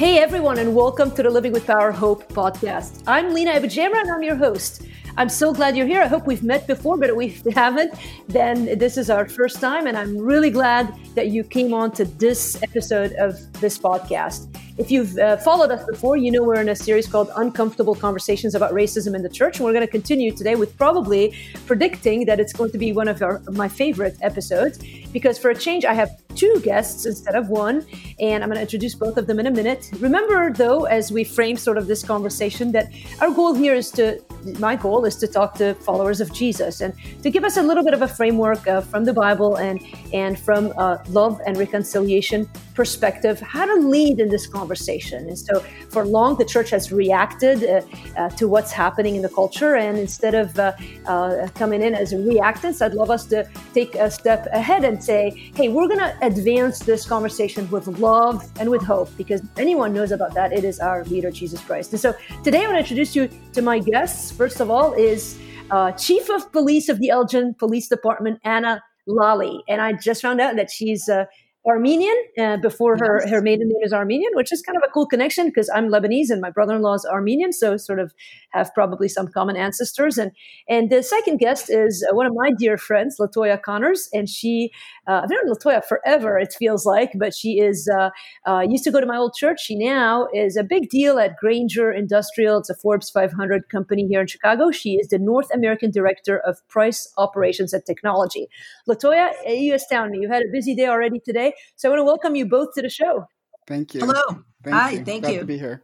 Hey everyone, and welcome to the Living with Power Hope podcast. I'm Lina AbuJamra, and I'm your host. I'm so glad you're here. I hope we've met before, but if we haven't, then this is our first time, and I'm really glad that you came on to this episode of this podcast. If you've uh, followed us before, you know we're in a series called Uncomfortable Conversations about Racism in the Church. And we're going to continue today with probably predicting that it's going to be one of our, my favorite episodes because for a change, I have two guests instead of one. And I'm going to introduce both of them in a minute. Remember, though, as we frame sort of this conversation, that our goal here is to, my goal is to talk to followers of Jesus and to give us a little bit of a framework uh, from the Bible and, and from uh, love and reconciliation perspective, how to lead in this conversation. And so, for long, the church has reacted uh, uh, to what's happening in the culture. And instead of uh, uh, coming in as a reactants, I'd love us to take a step ahead and say, hey, we're going to advance this conversation with love and with hope, because anyone knows about that. It is our leader, Jesus Christ. And so, today I want to introduce you to my guests. First of all, is uh, Chief of Police of the Elgin Police Department, Ana Lalley. And I just found out that she's uh, Armenian uh, before her, her maiden name is Armenian, which is kind of a cool connection because I'm Lebanese and my brother in law is Armenian. So, sort of have probably some common ancestors. And and the second guest is uh, one of my dear friends, Latoya Connors. And she, uh, I've known Latoya forever, it feels like, but she is uh, uh, used to go to my old church. She now is a big deal at Grainger Industrial. It's a Forbes 500 company here in Chicago. She is the North American Director of Price Operations and Technology. Latoya, you astound me. You've had a busy day already today. So I want to welcome you both to the show. Thank you. Hello. Thank Hi. you. Thank Glad you. to be here.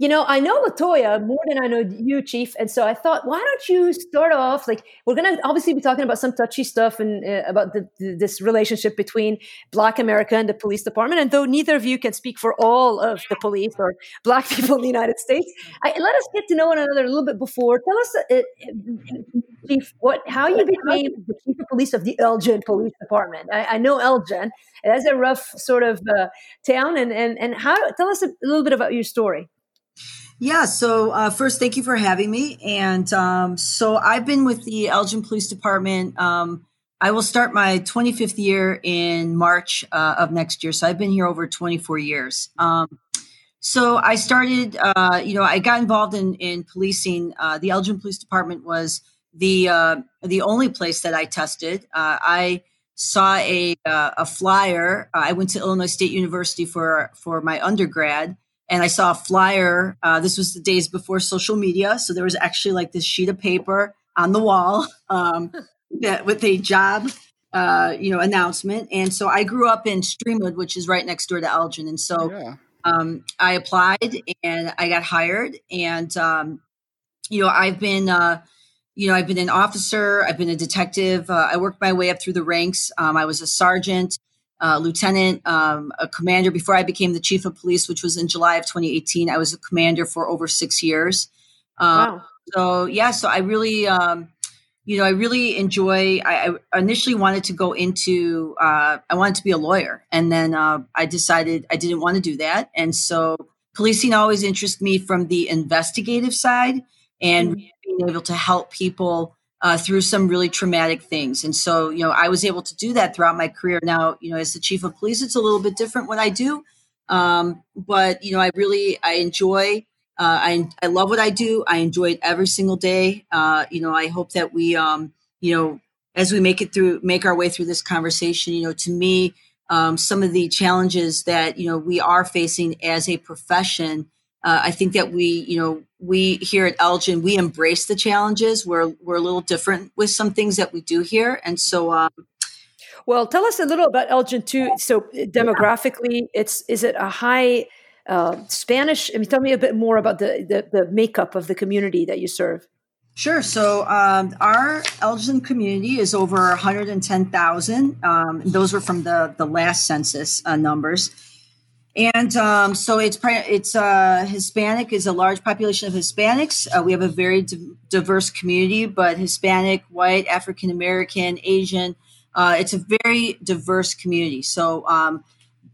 You know, I know Latoya more than I know you, Chief, and so I thought, why don't you start off? Like, we're going to obviously be talking about some touchy stuff and uh, about the, the, this relationship between Black America and the police department. And though neither of you can speak for all of the police or Black people in the United States, I, let us get to know one another a little bit before. Tell us, uh, uh Chief, what how you became the chief of police of the Elgin Police Department. I, I know Elgin; it has a rough sort of uh, town, and and and how? Tell us a little bit about your story. Yeah. So uh, first, thank you for having me. And um, so I've been with the Elgin Police Department. Um, I will start my 25th year in March uh, of next year. So I've been here over 24 years. Um, so I started, uh, you know, I got involved in in policing. Uh, the Elgin Police Department was the uh, the only place that I tested. Uh, I saw a a flyer. I went to Illinois State University for for my undergrad and I saw a flyer. Uh, this was the days before social media, so there was actually like this sheet of paper on the wall um, that with a job, uh, you know, announcement. And so I grew up in Streamwood, which is right next door to Elgin, and so yeah. um, I applied and I got hired. And um, you know, I've been. Uh, you know, I've been an officer, I've been a detective. Uh, I worked my way up through the ranks. Um, I was a sergeant uh, lieutenant, um, a commander before I became the chief of police, which was in July of 2018. I was a commander for over six years. Um, wow. So yeah, so I really, um, you know, I really enjoy. I, I initially wanted to go into. Uh, I wanted to be a lawyer, and then uh, I decided I didn't want to do that, and so policing always interested me from the investigative side and mm-hmm. being able to help people uh, through some really traumatic things. And so, you know, I was able to do that throughout my career. Now, you know, as the chief of police, it's a little bit different what I do. Um, but, you know, I really, I enjoy, uh, I, I love what I do. I enjoy it every single day. Uh, you know, I hope that we, um, you know, as we make it through, make our way through this conversation, you know, to me, um, some of the challenges that, you know, we are facing as a profession, uh, I think that we, you know, we here at Elgin, we embrace the challenges. We're we're a little different with some things that we do here, and so. Um, well, tell us a little about Elgin too. So demographically, it's is it a high uh, Spanish? I mean, tell me a bit more about the, the, the makeup of the community that you serve. Sure. So um, our Elgin community is over 110,000. Um, those were from the the last census uh, numbers. And um, so it's it's uh, Hispanic is a large population of Hispanics. Uh, we have a very di- diverse community, but Hispanic, white, African American, Asian. Uh, it's a very diverse community. So um,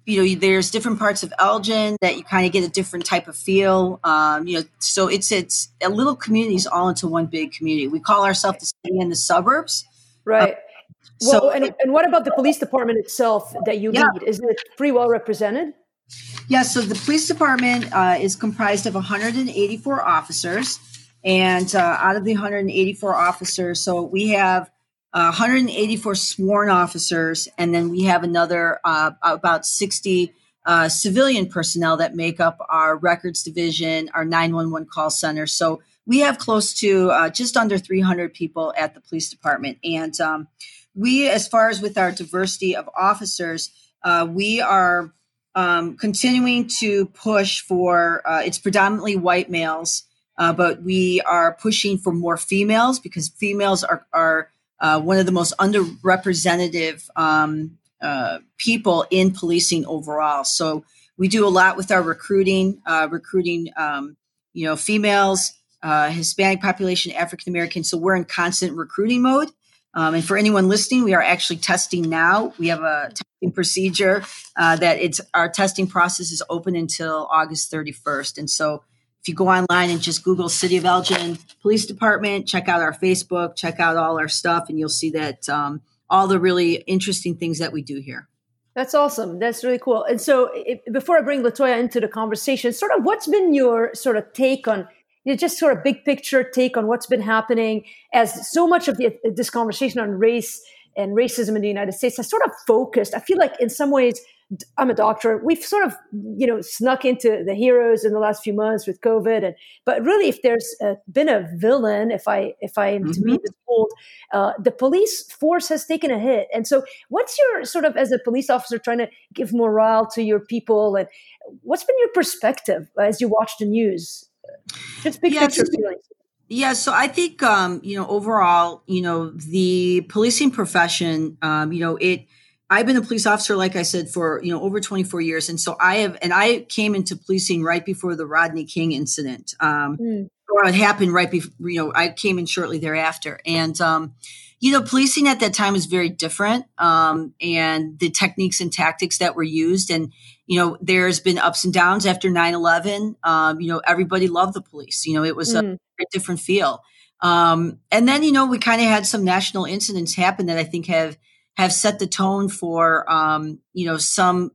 you know, there's different parts of Elgin that you kind of get a different type of feel. Um, you know, so it's it's a little communities all into one big community. We call ourselves the city and the suburbs. Right. Well, so, and, and what about the police department itself that you yeah. lead? Is it pretty well represented? Yeah, so the police department uh, is comprised of 184 officers. And uh, out of the 184 officers, so we have uh, 184 sworn officers, and then we have another uh, about 60 uh, civilian personnel that make up our records division, our 911 call center. So we have close to uh, just under 300 people at the police department. And um, we, as far as with our diversity of officers, we are um, continuing to push for uh, it's predominantly white males, uh, but we are pushing for more females because females are, are uh, one of the most underrepresented um, uh, people in policing overall. So we do a lot with our recruiting, uh, recruiting, um, you know, females, uh, Hispanic population, African American. So we're in constant recruiting mode. Um, and for anyone listening, we are actually testing now. We have a testing procedure uh, that it's our testing process is open until August 31st. And so if you go online and just Google City of Elgin Police Department, check out our Facebook, check out all our stuff, and you'll see that um, all the really interesting things that we do here. That's awesome. That's really cool. And so, if, before I bring Latoya into the conversation, sort of what's been your sort of take on you know, just sort of big picture take on what's been happening as so much of the, this conversation on race and racism in the United States has sort of focused. I feel like in some ways, I'm a doctor. We've sort of, you know, snuck into the heroes in the last few months with COVID, and but really, if there's a, been a villain, if I if I am mm-hmm. to be mm-hmm. bold, uh, the police force has taken a hit. And so, what's your sort of as a police officer trying to give morale to your people, and what's been your perspective as you watch the news? Just big picture feelings. Yeah, so I think um, you know overall, you know, the policing profession, um, you know, it. I've been a police officer, like I said, for you know over 24 years, and so I have, and I came into policing right before the Rodney King incident, um, mm. or it happened right before. You know, I came in shortly thereafter, and um, you know, policing at that time was very different, um, and the techniques and tactics that were used, and you know, there's been ups and downs after 9 11. Um, you know, everybody loved the police. You know, it was mm. a different feel. Um, and then, you know, we kind of had some national incidents happen that I think have have set the tone for, um, you know, some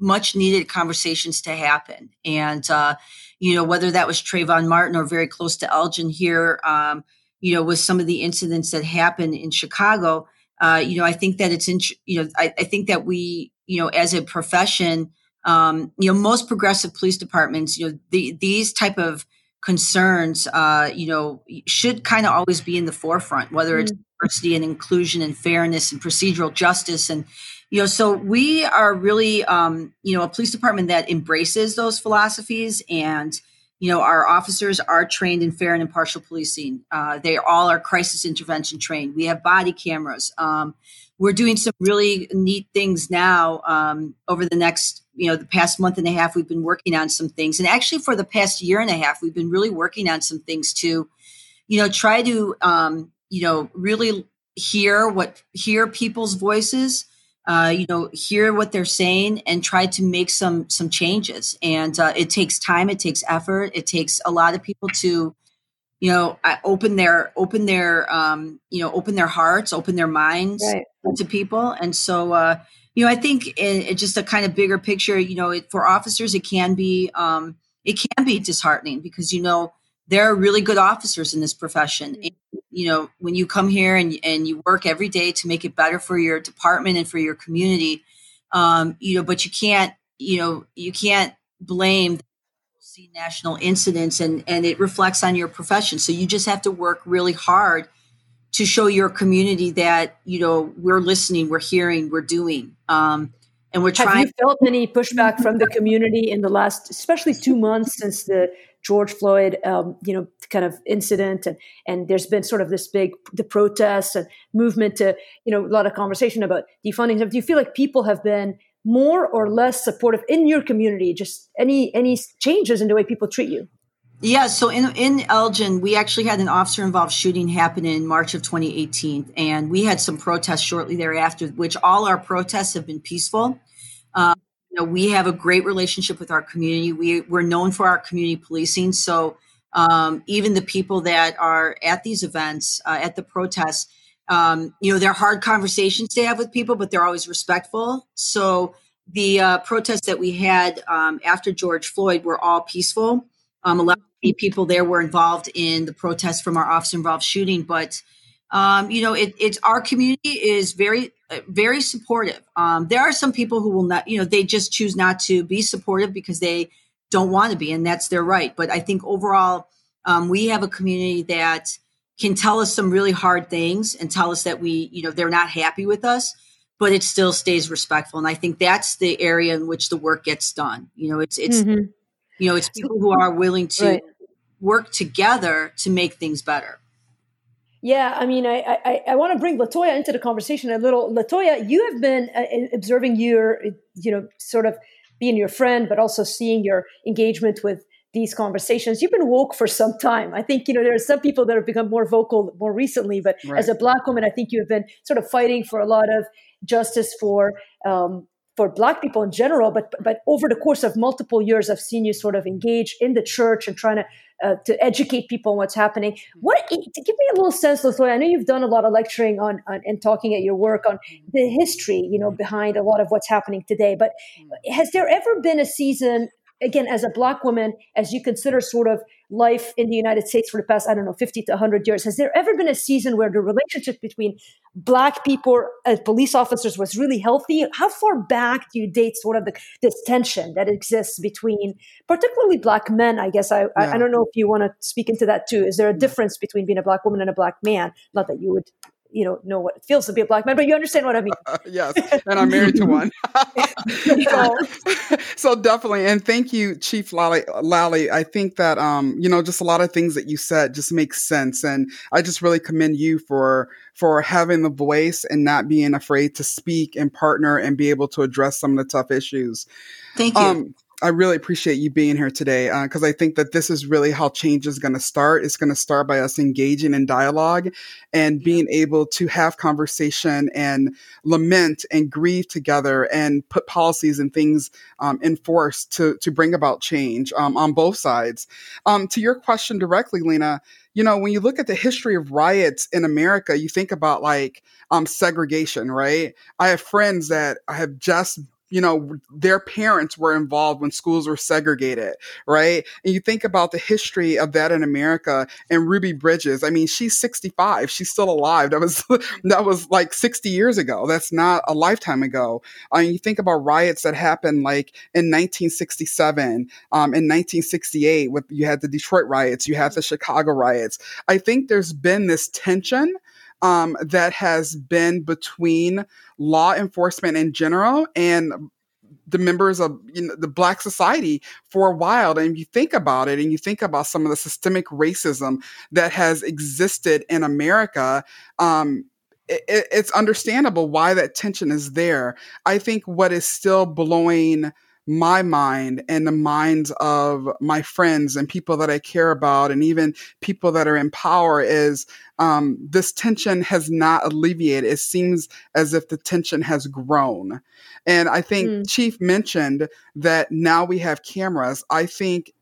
much needed conversations to happen. And, uh, you know, whether that was Trayvon Martin or very close to Elgin here, um, you know, with some of the incidents that happened in Chicago, uh, you know, I think that it's in, you know, I, I think that we, you know, as a profession, um, you know, most progressive police departments, you know, the, these type of concerns, uh, you know, should kind of always be in the forefront, whether it's mm. diversity and inclusion and fairness and procedural justice. And, you know, so we are really, um, you know, a police department that embraces those philosophies and, you know, our officers are trained in fair and impartial policing. Uh, they all are crisis intervention trained. We have body cameras. Um, we're doing some really neat things now um, over the next you know the past month and a half we've been working on some things and actually for the past year and a half we've been really working on some things to you know try to um, you know really hear what hear people's voices uh, you know hear what they're saying and try to make some some changes and uh, it takes time it takes effort it takes a lot of people to you know open their open their um, you know open their hearts open their minds right. to people and so uh, you know i think it, just a kind of bigger picture you know it, for officers it can be um, it can be disheartening because you know there are really good officers in this profession. And, you know when you come here and, and you work every day to make it better for your department and for your community um, you know but you can't you know you can't blame see national incidents and and it reflects on your profession. So you just have to work really hard to show your community that you know we're listening we're hearing we're doing um, and we're trying have you felt any pushback from the community in the last especially two months since the george floyd um, you know kind of incident and and there's been sort of this big the protests and movement to you know a lot of conversation about defunding do you feel like people have been more or less supportive in your community? Just any any changes in the way people treat you? Yeah, so in in Elgin, we actually had an officer involved shooting happen in March of 2018, and we had some protests shortly thereafter. Which all our protests have been peaceful. Um, you know, we have a great relationship with our community. We we're known for our community policing, so um, even the people that are at these events, uh, at the protests, um, you know, they're hard conversations to have with people, but they're always respectful. So the uh, protests that we had um, after George Floyd were all peaceful. Um, a lot of people there were involved in the protests from our officer involved shooting, but um, you know, it, it's our community is very, very supportive. Um, there are some people who will not, you know, they just choose not to be supportive because they don't want to be, and that's their right. But I think overall, um, we have a community that can tell us some really hard things and tell us that we, you know, they're not happy with us, but it still stays respectful. And I think that's the area in which the work gets done. You know, it's it's mm-hmm. you know, it's people who are willing to right. work together to make things better. Yeah, I mean, I I, I want to bring Latoya into the conversation a little. Latoya, you have been uh, observing your, you know, sort of being your friend, but also seeing your engagement with these conversations. You've been woke for some time. I think, you know, there are some people that have become more vocal more recently, but right. as a black woman, I think you have been sort of fighting for a lot of justice for um, for black people in general but but over the course of multiple years i've seen you sort of engage in the church and trying to uh, to educate people on what's happening. What to give me a little sense, Latoya? I know you've done a lot of lecturing on, on, and talking at your work on the history, you know, behind a lot of what's happening today. But has there ever been a season again, as a black woman, as you consider sort of life in the United States for the past, I don't know, 50 to 100 years, has there ever been a season where the relationship between black people and police officers was really healthy? How far back do you date sort of the, this tension that exists between particularly black men? I guess I, yeah. I, I, don't know if you want to speak into that too. Is there a difference between being a black woman and a black man? Not that you would you know know what it feels to be a black man but you understand what i mean. Uh, yes and i'm married to one. So, so, definitely and thank you chief Lalley Lalley. I think that um you know just a lot of things that you said just makes sense and i just really commend you for for having the voice and not being afraid to speak and partner and be able to address some of the tough issues. Thank you. Um, I really appreciate you being here today because uh, I think that this is really how change is going to start. It's going to start by us engaging in dialogue and being able to have conversation and lament and grieve together and put policies and things um, in force to to bring about change um, on both sides. Um, to your question directly, Lina, you know, when you look at the history of riots in America, you think about like um, segregation, right? I have friends that have just you know, their parents were involved when schools were segregated, right? And you think about the history of that in America and Ruby Bridges. I mean, she's 65. She's still alive. That was, that was like 60 years ago. That's not a lifetime ago. I mean, you think about riots that happened like in 1967, um, in 1968, with you had the Detroit riots, you had the Chicago riots. I think there's been this tension um, that has been between law enforcement in general and the members of you know, the black society for a while and you think about it and you think about some of the systemic racism that has existed in america um, it, it's understandable why that tension is there. I think what is still blowing my mind and the minds of my friends and people that I care about, and even people that are in power, is um, this tension has not alleviated. It seems as if the tension has grown. And I think mm. Chief mentioned that now we have cameras. I think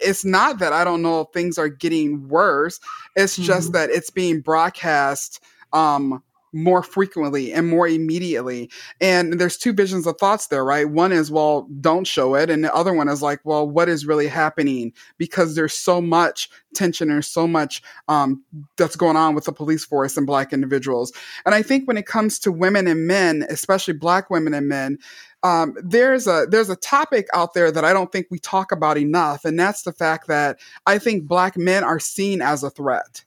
it's not that I don't know if things are getting worse. It's mm-hmm. just that it's being broadcast um, more frequently and more immediately. And there's two visions of thoughts there, right? One is, well, don't show it. And the other one is like, well, what is really happening? Because there's so much tension, there's so much um, that's going on with the police force and Black individuals. And I think when it comes to women and men, especially Black women and men, um, there's a there's a topic out there that I don't think we talk about enough, and that's the fact that I think Black men are seen as a threat.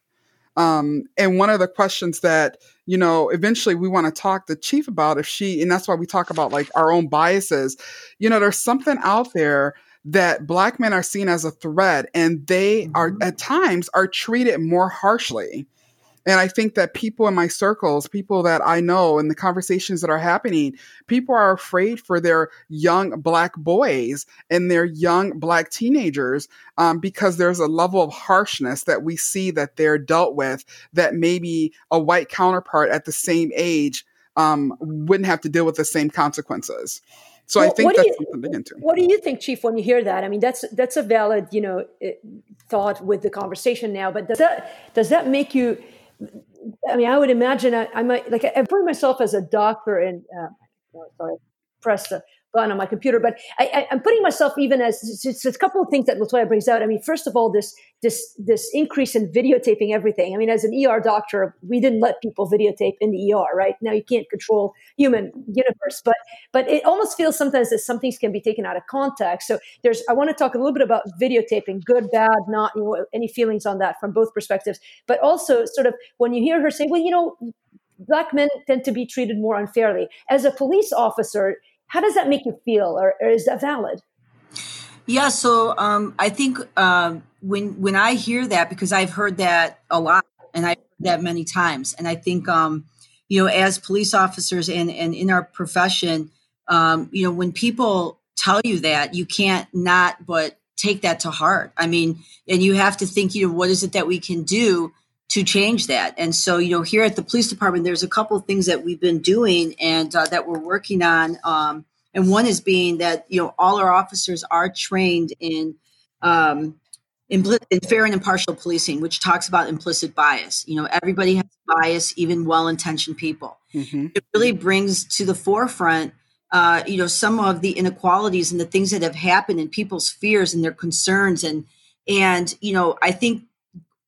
Um, and one of the questions that, you know, eventually we want to talk to Chief about if she, and that's why we talk about like our own biases, you know, there's something out there that black men are seen as a threat and they are mm-hmm. at times are treated more harshly. And I think that people in my circles, people that I know, and the conversations that are happening, people are afraid for their young black boys and their young black teenagers um, because there's a level of harshness that we see that they're dealt with that maybe a white counterpart at the same age um, wouldn't have to deal with the same consequences. So well, I think that's you, something to into. What do you think, Chief, when you hear that? I mean, that's that's a valid, you know, eh, thought with the conversation now. But does that does that make you I mean, I would imagine I, I might like I put myself as a doctor and uh, sorry, press the button on my computer. But I, am putting myself even as it's, it's, a couple of things that Latoya brings out. I mean, first of all, this this this increase in videotaping everything. I mean, as an ER doctor, we didn't let people videotape in the ER. Right now, you can't control human universe, but but it almost feels sometimes that some things can be taken out of context. So there's I want to talk a little bit about videotaping, good, bad, not you know, any feelings on that from both perspectives, but also sort of when you hear her say, well, you know black men tend to be treated more unfairly. As a police officer, how does that make you feel, or, or is that valid? Yeah, so um, I think uh, when when I hear that, because I've heard that a lot, and I've heard that many times, and I think um, you know, as police officers and and in our profession, um, you know, when people tell you that, you can't not but take that to heart. I mean, and you have to think, you know, what is it that we can do to change that. And so, you know, here at the police department, there's a couple of things that we've been doing and uh, that we're working on. Um, and one is being that you know all our officers are trained in um, in, in fair and impartial policing, which talks about implicit bias. You know, everybody has bias, even well-intentioned people. Mm-hmm. It really brings to the forefront. Uh, you know some of the inequalities and the things that have happened and people's fears and their concerns and and you know i think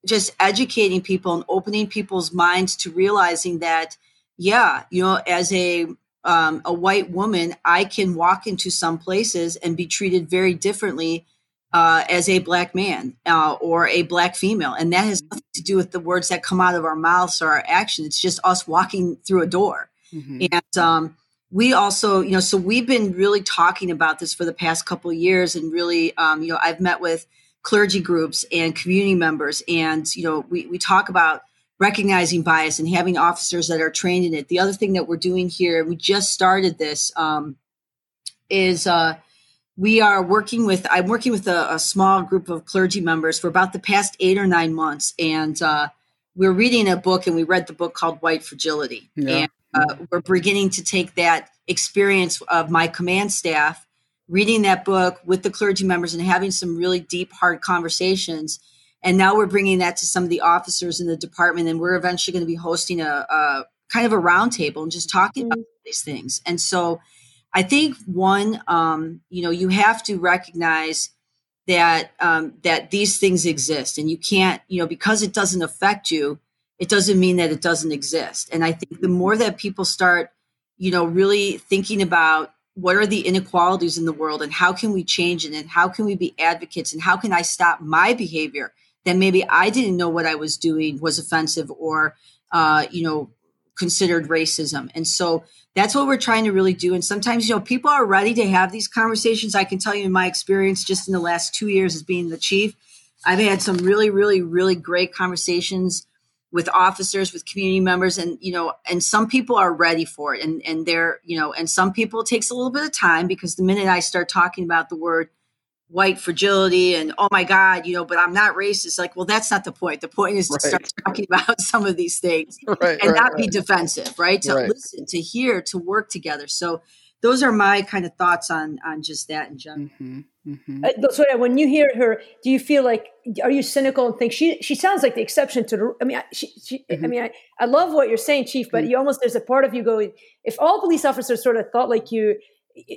just educating people and opening people's minds to realizing that, yeah, you know, as a um, a white woman, I can walk into some places and be treated very differently uh, as a black man uh, or a black female, and that has nothing to do with the words that come out of our mouths or our action. It's just us walking through a door, mm-hmm. and um, we also, you know, so we've been really talking about this for the past couple of years, and really, um, you know, I've met with clergy groups and community members. And, you know, we, we talk about recognizing bias and having officers that are trained in it. The other thing that we're doing here, we just started this, um, is uh, we are working with, I'm working with a, a, small group of clergy members for about the past eight or nine months. And uh, we're reading a book and we read the book called White Fragility. Yeah. And uh, we're beginning to take that experience of my command staff reading that book with the clergy members and having some really deep, hard conversations. And now we're bringing that to some of the officers in the department, and we're eventually going to be hosting a, a kind of a roundtable and just talking mm-hmm. about these things. And so, I think one, um, you know, you have to recognize that um, that these things exist, and you can't, you know, because it doesn't affect you, it doesn't mean that it doesn't exist. And I think the more that people start, you know, really thinking about what are the inequalities in the world and how can we change it and how can we be advocates and how can I stop my behavior that maybe I didn't know what I was doing was offensive or uh, you know considered racism. And so that's what we're trying to really do. And sometimes you know people are ready to have these conversations. I can tell you in my experience just in the last two years as being the chief I've had some really really really great conversations with officers with community members and you know and some people are ready for it. And and they're you know and some people it takes a little bit of time because the minute i start talking about the word white fragility and oh my god you know but i'm not racist like well that's not the point. The point is to right. start talking about some of these things right, and right, not be defensive right? To listen to hear to work together. So those are my kind of thoughts on on just that in general. Mm-hmm. Mm-hmm. Uh, so when you hear her, do you feel like are you cynical and think she she sounds like the exception to the? I mean, she, she, mm-hmm. I mean, I, I love what you're saying, Chief, but mm-hmm. you almost there's a part of you going, if all police officers sort of thought like you,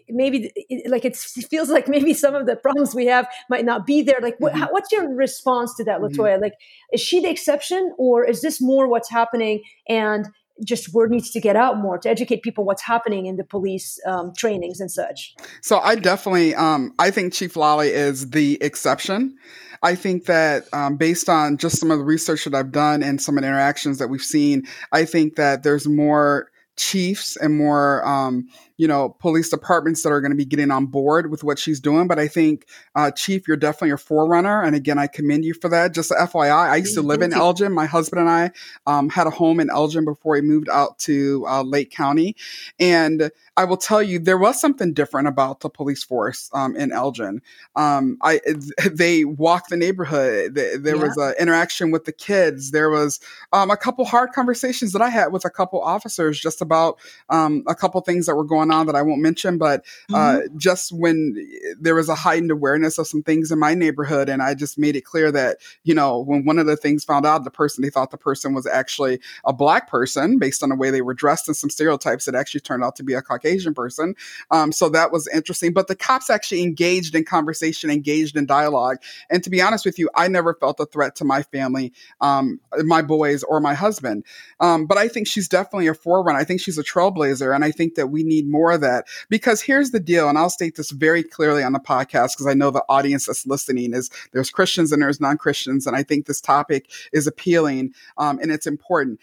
maybe like it feels like maybe some of the problems we have might not be there. Like, what, mm-hmm. how, what's your response to that, mm-hmm. Latoya? Like, is she the exception, or is this more what's happening? And just word needs to get out more to educate people what's happening in the police um, trainings and such. So I definitely, um, I think Chief Lalley is the exception. I think that um, based on just some of the research that I've done and some of the interactions that we've seen, I think that there's more chiefs and more um, you know police departments that are going to be getting on board with what she's doing but i think uh, chief you're definitely a forerunner and again i commend you for that just fyi i used to live in elgin my husband and i um, had a home in elgin before we moved out to uh, lake county and I will tell you there was something different about the police force um, in Elgin. Um, I they walked the neighborhood. There, there yeah. was an interaction with the kids. There was um, a couple hard conversations that I had with a couple officers just about about um, a couple things that were going on that I won't mention, but uh, mm-hmm. just when there was a heightened awareness of some things in my neighborhood, and I just made it clear that you know when one of the things found out the person they thought the person was actually a black person based on the way they were dressed and some stereotypes, it actually turned out to be a Caucasian person. Um, so that was interesting. But the cops actually engaged in conversation, engaged in dialogue, and to be honest with you, I never felt a threat to my family, um, my boys, or my husband. Um, but I think she's definitely a forerunner. I think she's a trailblazer, and I think that we need more of that because here's the deal, and I'll state this very clearly on the podcast because I know the audience that's listening is there's Christians and there's non Christians, and I think this topic is appealing um, and it's important.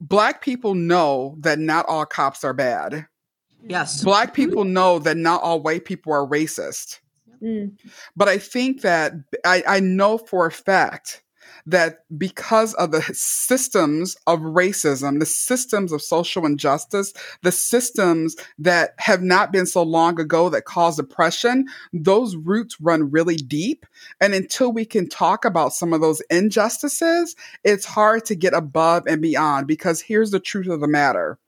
Black people know that not all cops are bad. Yes. Black people know that not all white people are racist. Mm. But I think that I, I know for a fact that because of the systems of racism, the systems of social injustice, the systems that have not been so long ago that caused oppression, those roots run really deep. And until we can talk about some of those injustices, it's hard to get above and beyond because here's the truth of the matter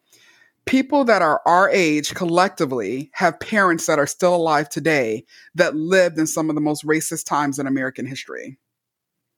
people that are our age collectively have parents that are still alive today that lived in some of the most racist times in American history.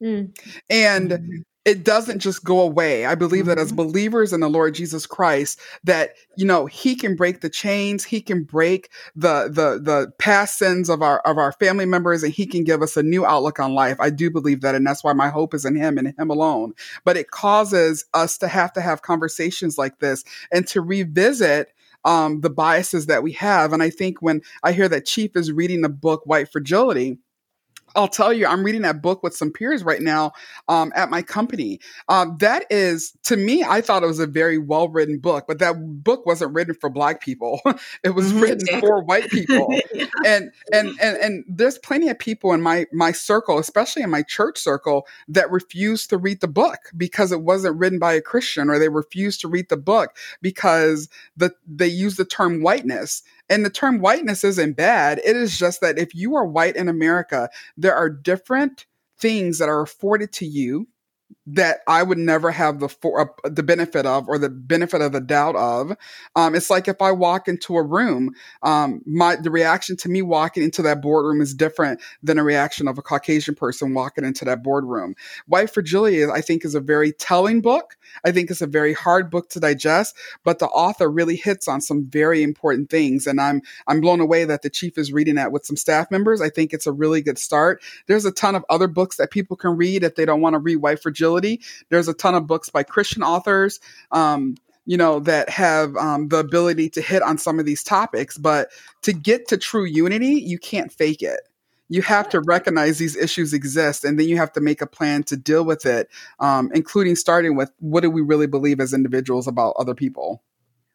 Mm. And mm-hmm. it doesn't just go away. I believe that as mm-hmm. believers in the Lord Jesus Christ, that you know He can break the chains, He can break the the the past sins of our of our family members, and He can give us a new outlook on life. I do believe that, and that's why my hope is in Him and Him alone. But it causes us to have to have conversations like this and to revisit um, the biases that we have. And I think when I hear that Chief is reading the book White Fragility I'll tell you, I'm reading that book with some peers right now um, at my company. Um, that is, to me, I thought it was a very well written book, but that book wasn't written for Black people. it was mm-hmm. written for white people. yeah. and, and and and there's plenty of people in my my circle, especially in my church circle, that refuse to read the book because it wasn't written by a Christian, or they refuse to read the book because the they use the term whiteness and the term whiteness isn't bad. It is just that if you are white in America, there are different things that are afforded to you that I would never have the for, uh, the benefit of or the benefit of the doubt of. Um, it's like if I walk into a room, um, my the reaction to me walking into that boardroom is different than a reaction of a Caucasian person walking into that boardroom. White Fragility, I think, is a very telling book. I think it's a very hard book to digest, but the author really hits on some very important things, and I'm I'm blown away that the chief is reading that with some staff members. I think it's a really good start. There's a ton of other books that people can read if they don't want to read White Fragility there's a ton of books by Christian authors. Um, you know, that have um, the ability to hit on some of these topics. But to get to true unity, you can't fake it. You have to recognize these issues exist, and then you have to make a plan to deal with it, um, including starting with what do we really believe as individuals about other people.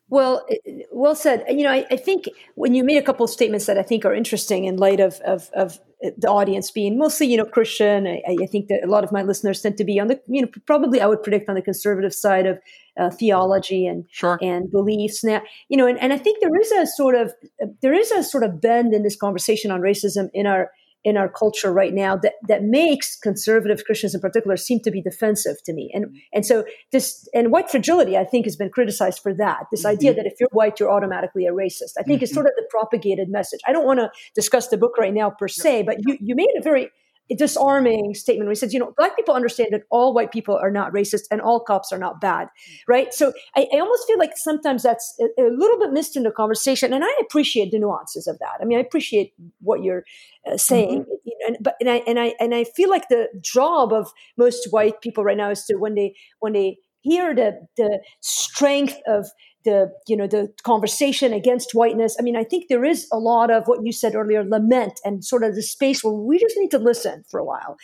Well, well said. You know, I, I, think when you made a couple of statements that I think are interesting in light of, of, of the audience being mostly, you know, Christian, I, I, think that a lot of my listeners tend to be on the, you know, probably I would predict on the conservative side of uh, theology and sure. and beliefs. Now, you know, and, and I think there is a sort of there is a sort of bend in this conversation on racism in our in our culture right now that that makes conservative Christians in particular seem to be defensive to me. And and so this and white fragility I think has been criticized for that. This mm-hmm. idea that if you're white you're automatically a racist. I think mm-hmm. is sort of the propagated message. I don't want to discuss the book right now per se, but you you made a very disarming statement where he says, you know, black people understand that all white people are not racist and all cops are not bad, right? So I, I almost feel like sometimes that's a, a, little bit missed in the conversation, and I appreciate the nuances of that. I mean, I appreciate what you're uh, saying, mm-hmm. you know, and, but and I and I and I feel like the job of most white people right now is to when they when they hear the the strength of the you know the conversation against whiteness. I mean i think there is a lot of what you said earlier lament and sort of the space where we just need to listen for a while.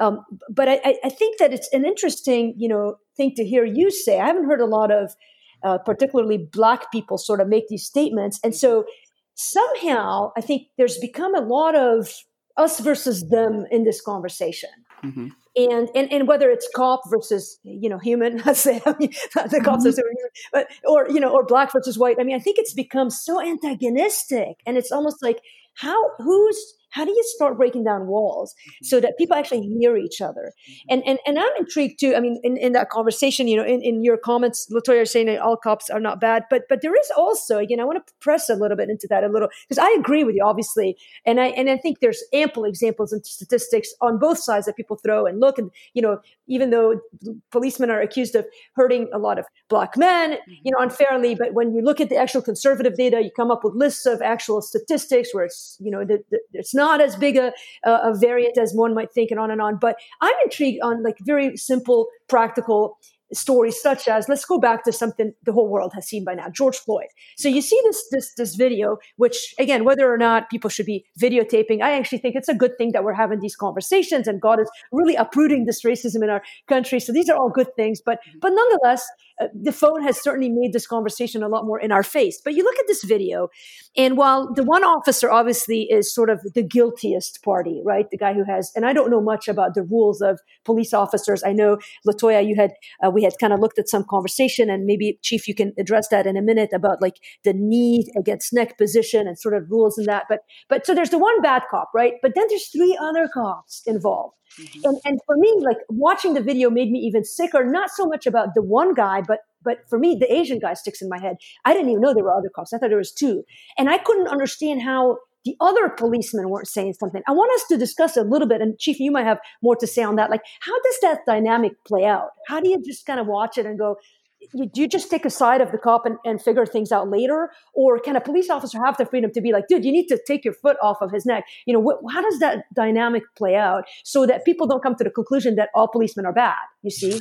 Um, but I, I, think that it's an interesting you know thing to hear you say. I haven't heard a lot of uh, particularly black people sort of make these statements. And so somehow i think there's become a lot of us versus them in this conversation mm-hmm and, and and whether it's cop versus you know human, I say I mean, the cops mm-hmm. are human, but or you know or black versus white. I mean, I think it's become so antagonistic, and it's almost like how who's how do you start breaking down walls mm-hmm. so that people actually hear each other? Mm-hmm. And and, and I'm intrigued too. I mean, in, in that conversation, you know, in, in your comments, Latoya saying that all cops are not bad, but but there is also, again, I want to press a little bit into that a little because I agree with you, obviously, and I and I think there's ample examples and statistics on both sides that people throw and look and you know, even though policemen are accused of hurting a lot of black men, mm-hmm. you know, unfairly, but when you look at the actual conservative data, you come up with lists of actual statistics where it's you know the, the, it's not as big a, a variant as one might think, and on and on. But I'm intrigued on like very simple, practical stories such as let's go back to something the whole world has seen by now george floyd so you see this this this video which again whether or not people should be videotaping i actually think it's a good thing that we're having these conversations and god is really uprooting this racism in our country so these are all good things but but nonetheless the phone has certainly made this conversation a lot more in our face. But you look at this video and while the one officer obviously is sort of the guiltiest party right? The guy who has and i don't know much about the rules of police officers. I know latoya you had uh, we had kind of looked at some conversation and maybe chief you can address that in a minute about like the knee against neck position and sort of rules and that. But but so there's the one bad cop right? But then there's three other cops involved mm-hmm. and and for me like watching the video made me even sicker not so much about the one guy but but for me the asian guy sticks in my head i didn't even know there were other cops i thought there was two and i couldn't understand how the other policemen weren't saying something. I want us to discuss a little bit, and Chief, you might have more to say on that. Like, how does that dynamic play out? How do you just kind of watch it and go, do you just take a side of the cop and, and figure things out later? Or can a police officer have the freedom to be like dude you need to take your foot off of his neck. You know wh- how does that dynamic play out so that people don't come to the conclusion that all policemen are bad you see?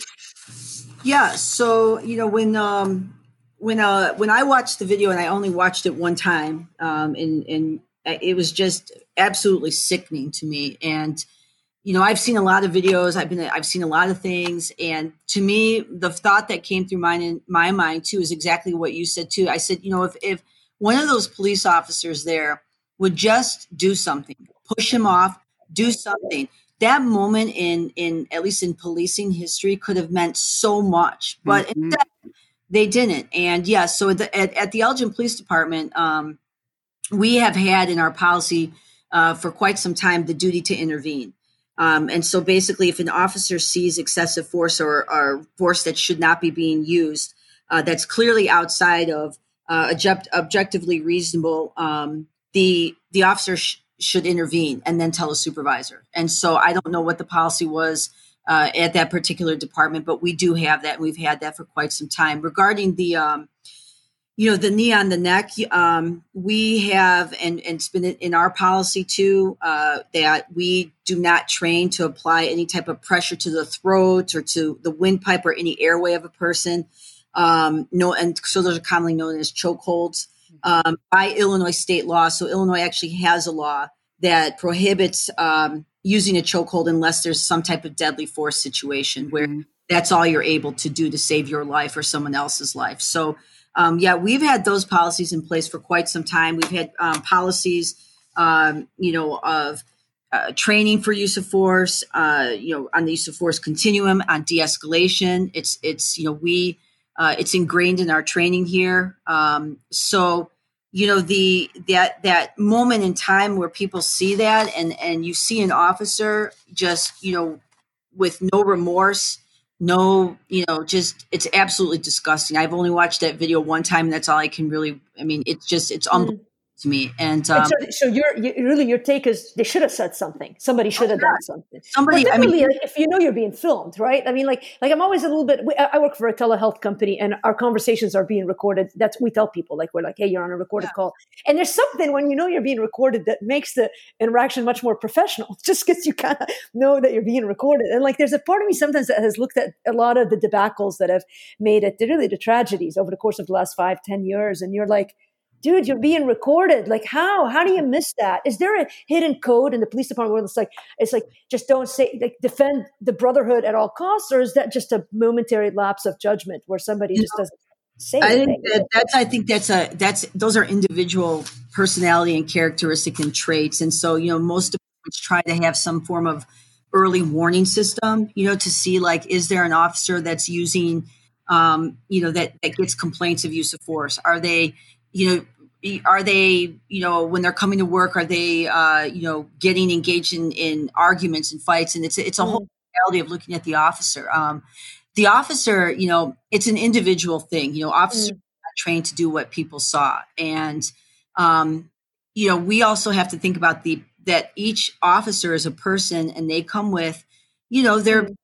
Yeah so you know when um when uh when i watched the video and i only watched it one time um in in it was just absolutely sickening to me. And you know i've seen a lot of videos i've been i've seen a lot of things and to me the thought that came through my in my mind too is exactly what you said too i said you know if if one of those police officers there would just do something push him off do something that moment in in at least in policing history could have meant so much but mm-hmm. instead they didn't and yes yeah, so the, at, at the elgin police department um we have had in our policy uh, for quite some time the duty to intervene. Um, and so basically, if an officer sees excessive force or, or force that should not be being used, uh, that's clearly outside of uh, object- objectively reasonable, um, the the officer sh- should intervene and then tell a supervisor. And so I don't know what the policy was uh, at that particular department, but we do have that, and we've had that for quite some time. Regarding the um, you know the knee on the neck um, we have and, and it's been in our policy too uh, that we do not train to apply any type of pressure to the throat or to the windpipe or any airway of a person. Um, no and so those are commonly known as chokeholds. Um, by illinois state law so illinois actually has a law that prohibits um, using a chokehold unless there's some type of deadly force situation where mm-hmm. that's all you're able to do to save your life or someone else's life. So um, yeah, we've had those policies in place for quite some time. We've had um, policies, um, you know, of uh, training for use of force, uh, you know, on the use of force continuum, on de-escalation. It's it's you know we uh, it's ingrained in our training here. Um, so you know the that that moment in time where people see that and and you see an officer just you know with no remorse no you know just it's absolutely disgusting i've only watched that video one time and that's all i can really i mean it's just it's mm. unbelievable to me. And, um, and so, so your you, really your take is they should have said something. Somebody should have done something. Somebody, I mean, like, if you know you're being filmed, right? I mean, like like I'm always a little bit. I work for a telehealth company, and our conversations are being recorded. That's we tell people like we're like, hey, you're on a recorded yeah. call, and there's something when you know you're being recorded that makes the interaction much more professional. Just because you kind of know that you're being recorded, and like there's a part of me sometimes that has looked at a lot of the debacles that have made it really the tragedies over the course of the last five, ten years, and you're like dude, you're being recorded. Like how? How do you miss that? Is there a hidden code in the police department where it's like it's like just don't say like defend the brotherhood at all costs, or is that just a momentary lapse of judgment where somebody you just know, doesn't say I think that, that's I think that's a that's those are individual personality and characteristic and traits. And so, you know, most of us try to have some form of early warning system, you know, to see like is there an officer that's using um, you know, that that gets complaints of use of force? Are they you know, are they you know when they're coming to work are they uh, you know getting engaged in, in arguments and fights and it's it's a mm. whole reality of looking at the officer um, the officer you know it's an individual thing you know officers mm. are trained to do what people saw and um, you know we also have to think about the that each officer is a person and they come with you know their mm.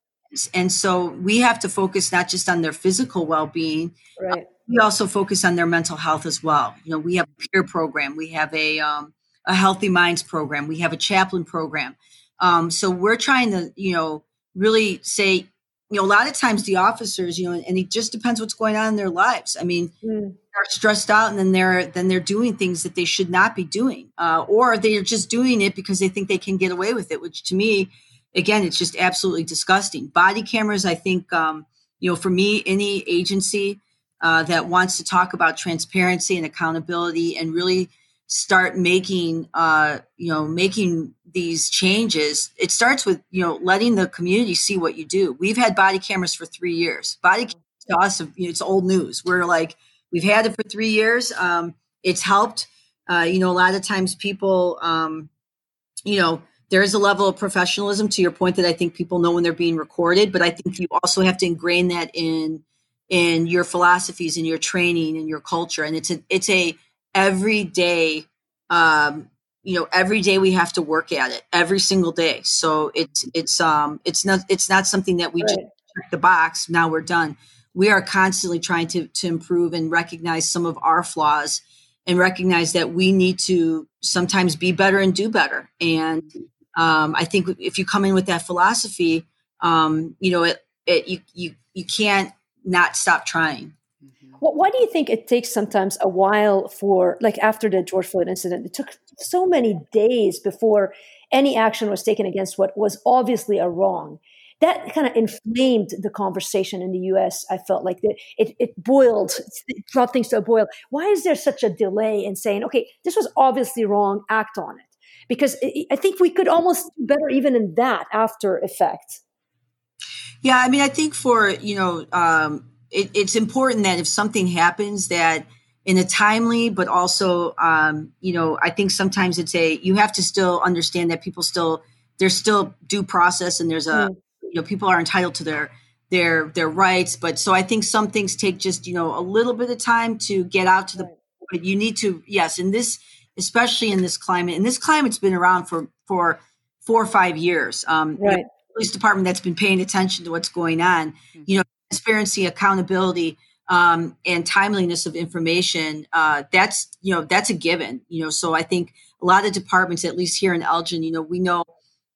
And so we have to focus not just on their physical well-being right we also focus on their mental health as well. You know, we have a peer program, we have a um, a healthy minds program, we have a chaplain program. Um, so we're trying to, you know, really say, you know, a lot of times the officers, you know, and it just depends what's going on in their lives. I mean, mm. they're stressed out, and then they're then they're doing things that they should not be doing, uh, or they're just doing it because they think they can get away with it. Which to me, again, it's just absolutely disgusting. Body cameras, I think, um, you know, for me, any agency uh, that wants to talk about transparency and accountability and really start making uh, you know making these changes it starts with you know letting the community see what you do. We've had body cameras for three years. Body cameras to us you know, it's old news. We're like we've had it for three years. Um, it's helped. Uh, you know a lot of times people um, you know there is a level of professionalism to your point that i think people know when they're being recorded but i think you also have to ingrain that in in your philosophies and your training and your culture. And it's a it's a everyday um you know every day we have to work at it every single day. So it's it's um it's not it's not something that we right. just check the box now we're done. We are constantly trying to to improve and recognize some of our flaws and recognize that we need to sometimes be better and do better. And um, i think if you come in with that philosophy um, you know it, it you you you can't not stop trying. Mm-hmm. why do you think it takes sometimes a while for, like after the George Floyd incident, it took so many days before any action was taken against what was obviously a wrong? That kind of inflamed the conversation in the US. I felt like it, it, it boiled, it brought things to a boil. Why is there such a delay in saying, okay, this was obviously wrong, act on it? Because I think we could almost do better even in that after effect. Yeah, I mean, I think for you know, um, it, it's important that if something happens, that in a timely, but also, um, you know, I think sometimes it's a you have to still understand that people still there's still due process, and there's a mm. you know people are entitled to their their their rights. But so I think some things take just you know a little bit of time to get out to the. But you need to yes, in this especially in this climate, and this climate's been around for for four or five years. Um, right. You know, police department that's been paying attention to what's going on. Mm-hmm. You know, transparency, accountability, um, and timeliness of information. Uh, that's you know that's a given. You know, so I think a lot of departments, at least here in Elgin, you know, we know.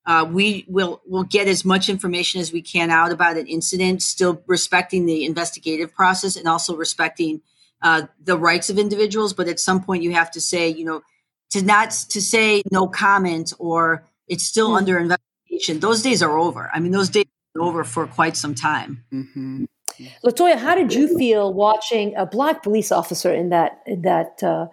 Uh, we will will get as much information as we can out about an incident, still respecting the investigative process and also respecting uh, the rights of individuals. But at some point, you have to say, you know, to not to say no comment or it's still mm-hmm. under investigation those days are over. I mean, those days are over for quite some time. Mm-hmm. Latoya, how did you feel watching a black police officer in that in that uh,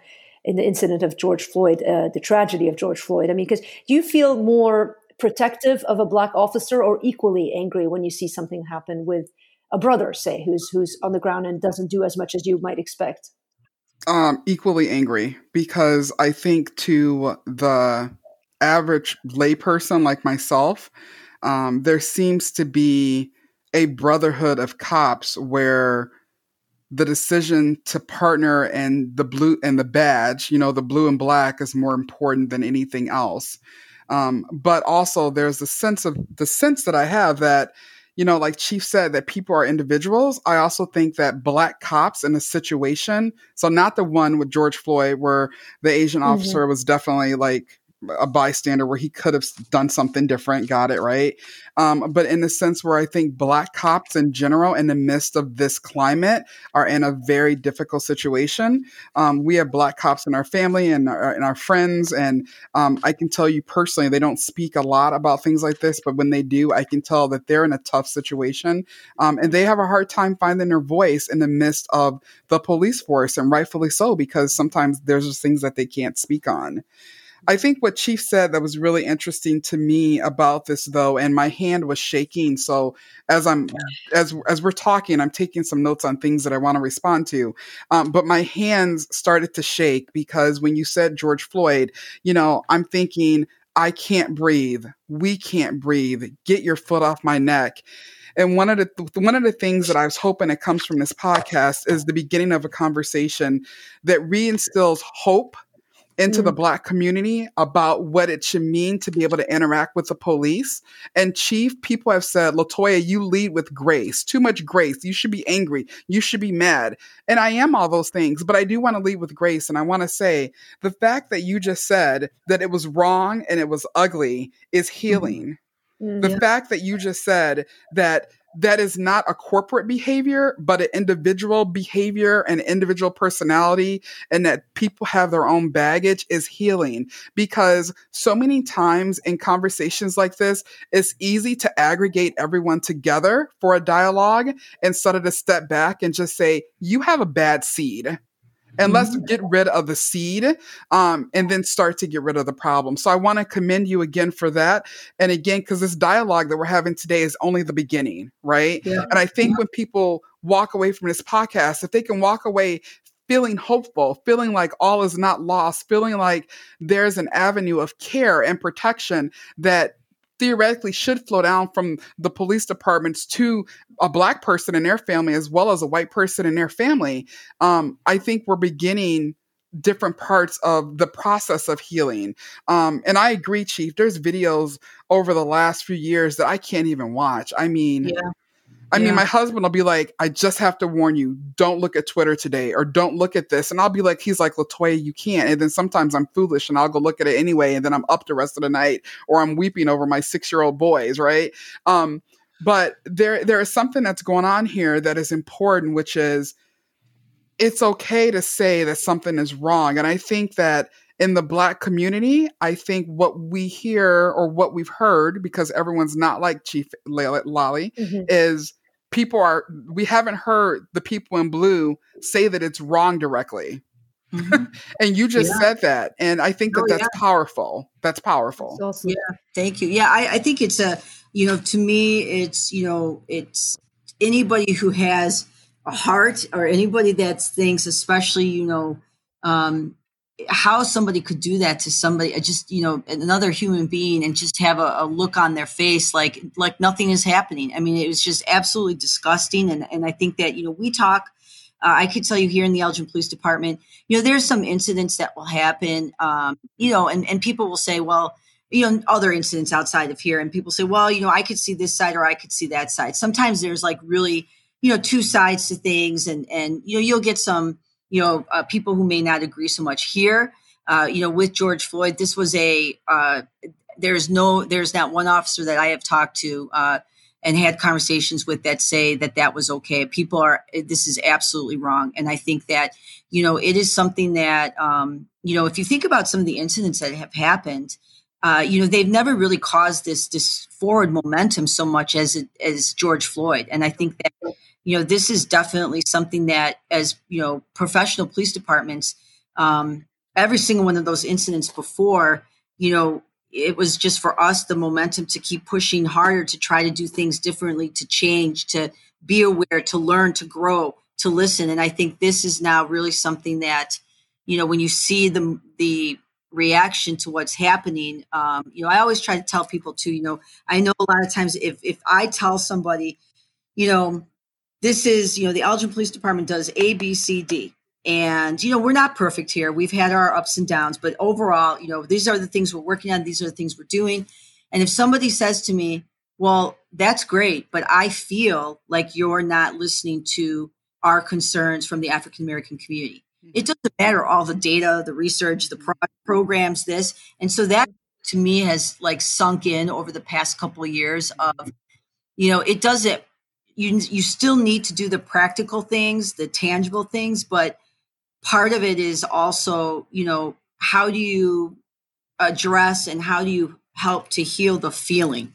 in the incident of George Floyd, uh, the tragedy of George Floyd? I mean, because do you feel more protective of a black officer or equally angry when you see something happen with a brother, say, who's who's on the ground and doesn't do as much as you might expect? Um, equally angry because I think to the average layperson like myself, um, there seems to be a brotherhood of cops where the decision to partner and the blue and the badge, you know, the blue and black is more important than anything else. Um, but also there's the sense of the sense that I have that, you know, like Chief said, that people are individuals. I also think that black cops in a situation, so not the one with George Floyd where the Asian mm-hmm. officer was definitely like a bystander where he could have done something different, got it right. Um, but in the sense where I think black cops in general, in the midst of this climate, are in a very difficult situation. Um, we have black cops in our family and our, and our friends, and um, I can tell you personally, they don't speak a lot about things like this, but when they do, I can tell that they're in a tough situation, um, and they have a hard time finding their voice in the midst of the police force, and rightfully so, because sometimes there's just things that they can't speak on. I think what Chief said that was really interesting to me about this though, and my hand was shaking. So as I'm as as we're talking, I'm taking some notes on things that I want to respond to. Um, but my hands started to shake because when you said George Floyd, you know, I'm thinking I can't breathe. We can't breathe. Get your foot off my neck. And one of the one of the things that I was hoping it comes from this podcast is the beginning of a conversation that reinstills hope into mm. the black community about what it should mean to be able to interact with the police. And chief, people have said, Latoya, you lead with grace, too much grace. You should be angry. You should be mad. And I am all those things, but I do want to lead with grace. And I want to say the fact that you just said that it was wrong and it was ugly is mm-hmm. healing. Mm. The yeah. fact that you just said that that is not a corporate behavior, but an individual behavior and individual personality, and that people have their own baggage is healing. Because so many times in conversations like this, it's easy to aggregate everyone together for a dialogue instead of to step back and just say, You have a bad seed and let's mm-hmm. get rid of the seed um, and then start to get rid of the problem. So I want to commend you again for that. And again, because this dialogue that we're having today is only the beginning, right? Yeah. And I think yeah. when people walk away from this podcast, if they can walk away feeling hopeful, feeling like all is not lost, feeling like there's an avenue of care and protection that theoretically should flow down from the police departments to a black person and their family as well as a white person and their family. Um, i think we're beginning different parts of the process of healing. Um, and i agree chief there's videos over the last few years that i can't even watch. I mean yeah. I yeah. mean, my husband will be like, I just have to warn you, don't look at Twitter today or don't look at this. And I'll be like, he's like, Latoya, you can't. And then sometimes I'm foolish and I'll go look at it anyway. And then I'm up the rest of the night or I'm weeping over my six year old boys, right? Um, but there, there is something that's going on here that is important, which is it's okay to say that something is wrong. And I think that in the black community, I think what we hear or what we've heard, because everyone's not like Chief Lalley, mm-hmm. is people are, we haven't heard the people in blue say that it's wrong directly. Mm-hmm. and you just yeah. said that. And I think that oh, that's yeah. powerful. That's powerful. That's awesome. Yeah. Thank you. Yeah. I, I think it's a, you know, to me, it's, you know, it's anybody who has a heart or anybody that thinks, especially, you know, um, how somebody could do that to somebody uh, just you know another human being and just have a, a, look on their face like like nothing is happening. I mean it was just absolutely disgusting and and i think that you know we talk uh, i could tell you here in the elgin police department you know there's some incidents that will happen um, you know and and people will say well you know other incidents outside of here and people say well you know i could see this side or i could see that side. Sometimes there's like really you know two sides to things and and you know you'll get some you know, uh, people who may not agree so much here. Uh, you know, with George Floyd, this was a uh, there's no there's not one officer that I have talked to uh, and had conversations with that say that that was okay. People are this is absolutely wrong, and I think that you know it is something that um, you know if you think about some of the incidents that have happened. Uh, you know they've never really caused this this forward momentum so much as it, as George Floyd, and I think that you know, this is definitely something that, as you know, professional police departments, um, every single one of those incidents before, you know, it was just for us the momentum to keep pushing harder to try to do things differently, to change, to be aware, to learn, to grow, to listen. And I think this is now really something that, you know, when you see the the reaction to what's happening, um, you know, I always try to tell people too. You know, I know a lot of times if if I tell somebody, you know, this is, you know, the Elgin Police Department does A, B, C, D. And, you know, we're not perfect here. We've had our ups and downs, but overall, you know, these are the things we're working on. These are the things we're doing. And if somebody says to me, well, that's great, but I feel like you're not listening to our concerns from the African American community. It mm-hmm. doesn't matter all the data, the research, the pro- programs, this. And so that to me has like sunk in over the past couple of years of, you know, it doesn't you you still need to do the practical things, the tangible things, but part of it is also, you know, how do you address and how do you help to heal the feeling,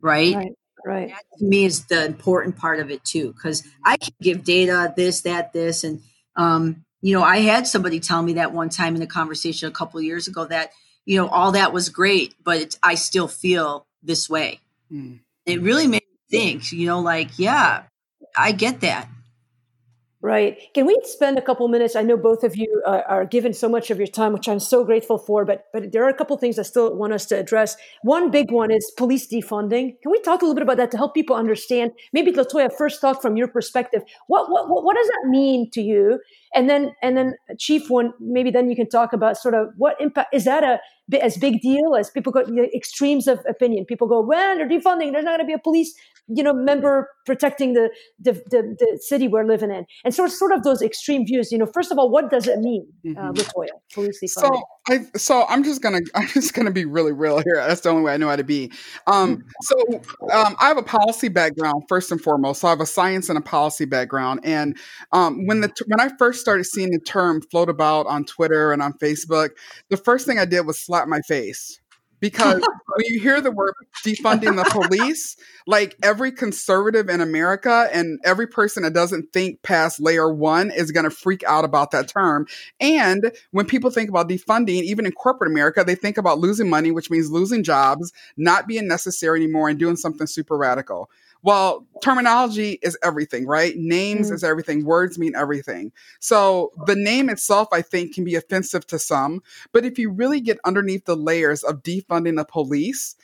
right? Right. right. That to me is the important part of it too, because I can give data, this, that, this, and um, you know, I had somebody tell me that one time in a conversation a couple of years ago that you know, all that was great, but I still feel this way. Mm. It really made me think, you know, like, yeah, I get that. Right. Can we spend a couple minutes? I know both of you uh, are given so much of your time, which I'm so grateful for. But but there are a couple things I still want us to address. One big one is police defunding. Can we talk a little bit about that to help people understand? Maybe Latoya, first talk from your perspective. What what what does that mean to you? And then and then Chief one, maybe then you can talk about sort of what impact is that a as big deal as people go the extremes of opinion. People go, well, they're defunding. There's not going to be a police, you know, member protecting the, the the, the city we're living in, and so it's sort of those extreme views. You know, first of all, what does it mean, uh, mm-hmm. uh, Latoya, police defunding? So I so I'm just gonna I'm just gonna be really real here. That's the only way I know how to be. Um, so um, I have a policy background first and foremost. So I have a science and a policy background, and um, when the when I first started seeing the term float about on Twitter and on Facebook, the first thing I did was slap my face because when you hear the word defunding the police, like every conservative in America and every person that doesn't think past layer one is going to freak out about that term. And when people think about defunding, even in corporate America, they think about losing money, which means losing jobs, not being necessary anymore, and doing something super radical. Well, terminology is everything, right? Names mm. is everything. Words mean everything. So the name itself, I think, can be offensive to some. But if you really get underneath the layers of defunding the police,